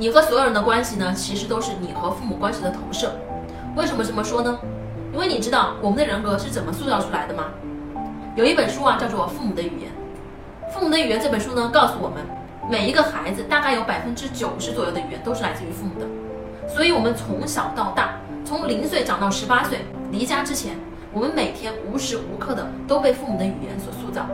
你和所有人的关系呢其实都是你和父母关系的投射。为什么这么说呢？因为你知道我们的人格是怎么塑造出来的吗？有一本书啊叫做父母的语言父母的语言这本书呢告诉我们每一个孩子大概有百分之九十左右的语言都是来自于父母的。所以我们从小到大从零岁长到十八岁离家之前我们每天无时无刻的都被父母的语言所塑造。